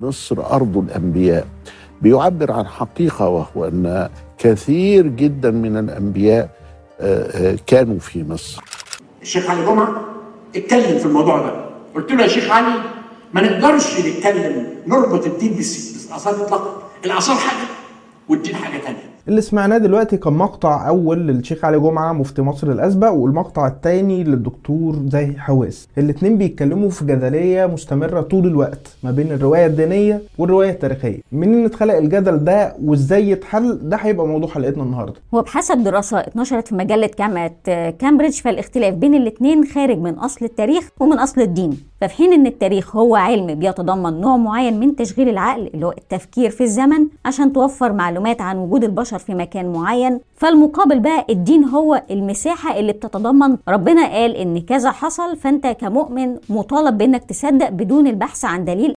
مصر أرض الأنبياء. بيعبر عن حقيقة وهو أن كثير جدا من الأنبياء آه، آه، كانوا في مصر. الشيخ علي جمعة اتكلم في الموضوع ده. قلت له يا شيخ علي ما نقدرش نتكلم نربط الدين بالاثار اطلاقا. الاثار حاجة والدين حاجة ثانية اللي سمعناه دلوقتي كان مقطع أول للشيخ علي جمعة مفتي مصر الأسبق والمقطع الثاني للدكتور زاهي حواس. الاتنين بيتكلموا في جدلية مستمرة طول الوقت ما بين الرواية الدينية والرواية التاريخية. منين اتخلق الجدل ده وإزاي يتحل؟ ده هيبقى موضوع حلقتنا النهارده. وبحسب دراسة اتنشرت في مجلة جامعة آه، كامبريدج فالاختلاف بين الاتنين خارج من أصل التاريخ ومن أصل الدين. ففي حين إن التاريخ هو علم بيتضمن نوع معين من تشغيل العقل اللي هو التفكير في الزمن عشان توفر معلومات عن وجود البشر في مكان معين فالمقابل بقى الدين هو المساحة اللي بتتضمن. ربنا قال إن كذا حصل فأنت كمؤمن مطالب بإنك تصدق بدون البحث عن دليل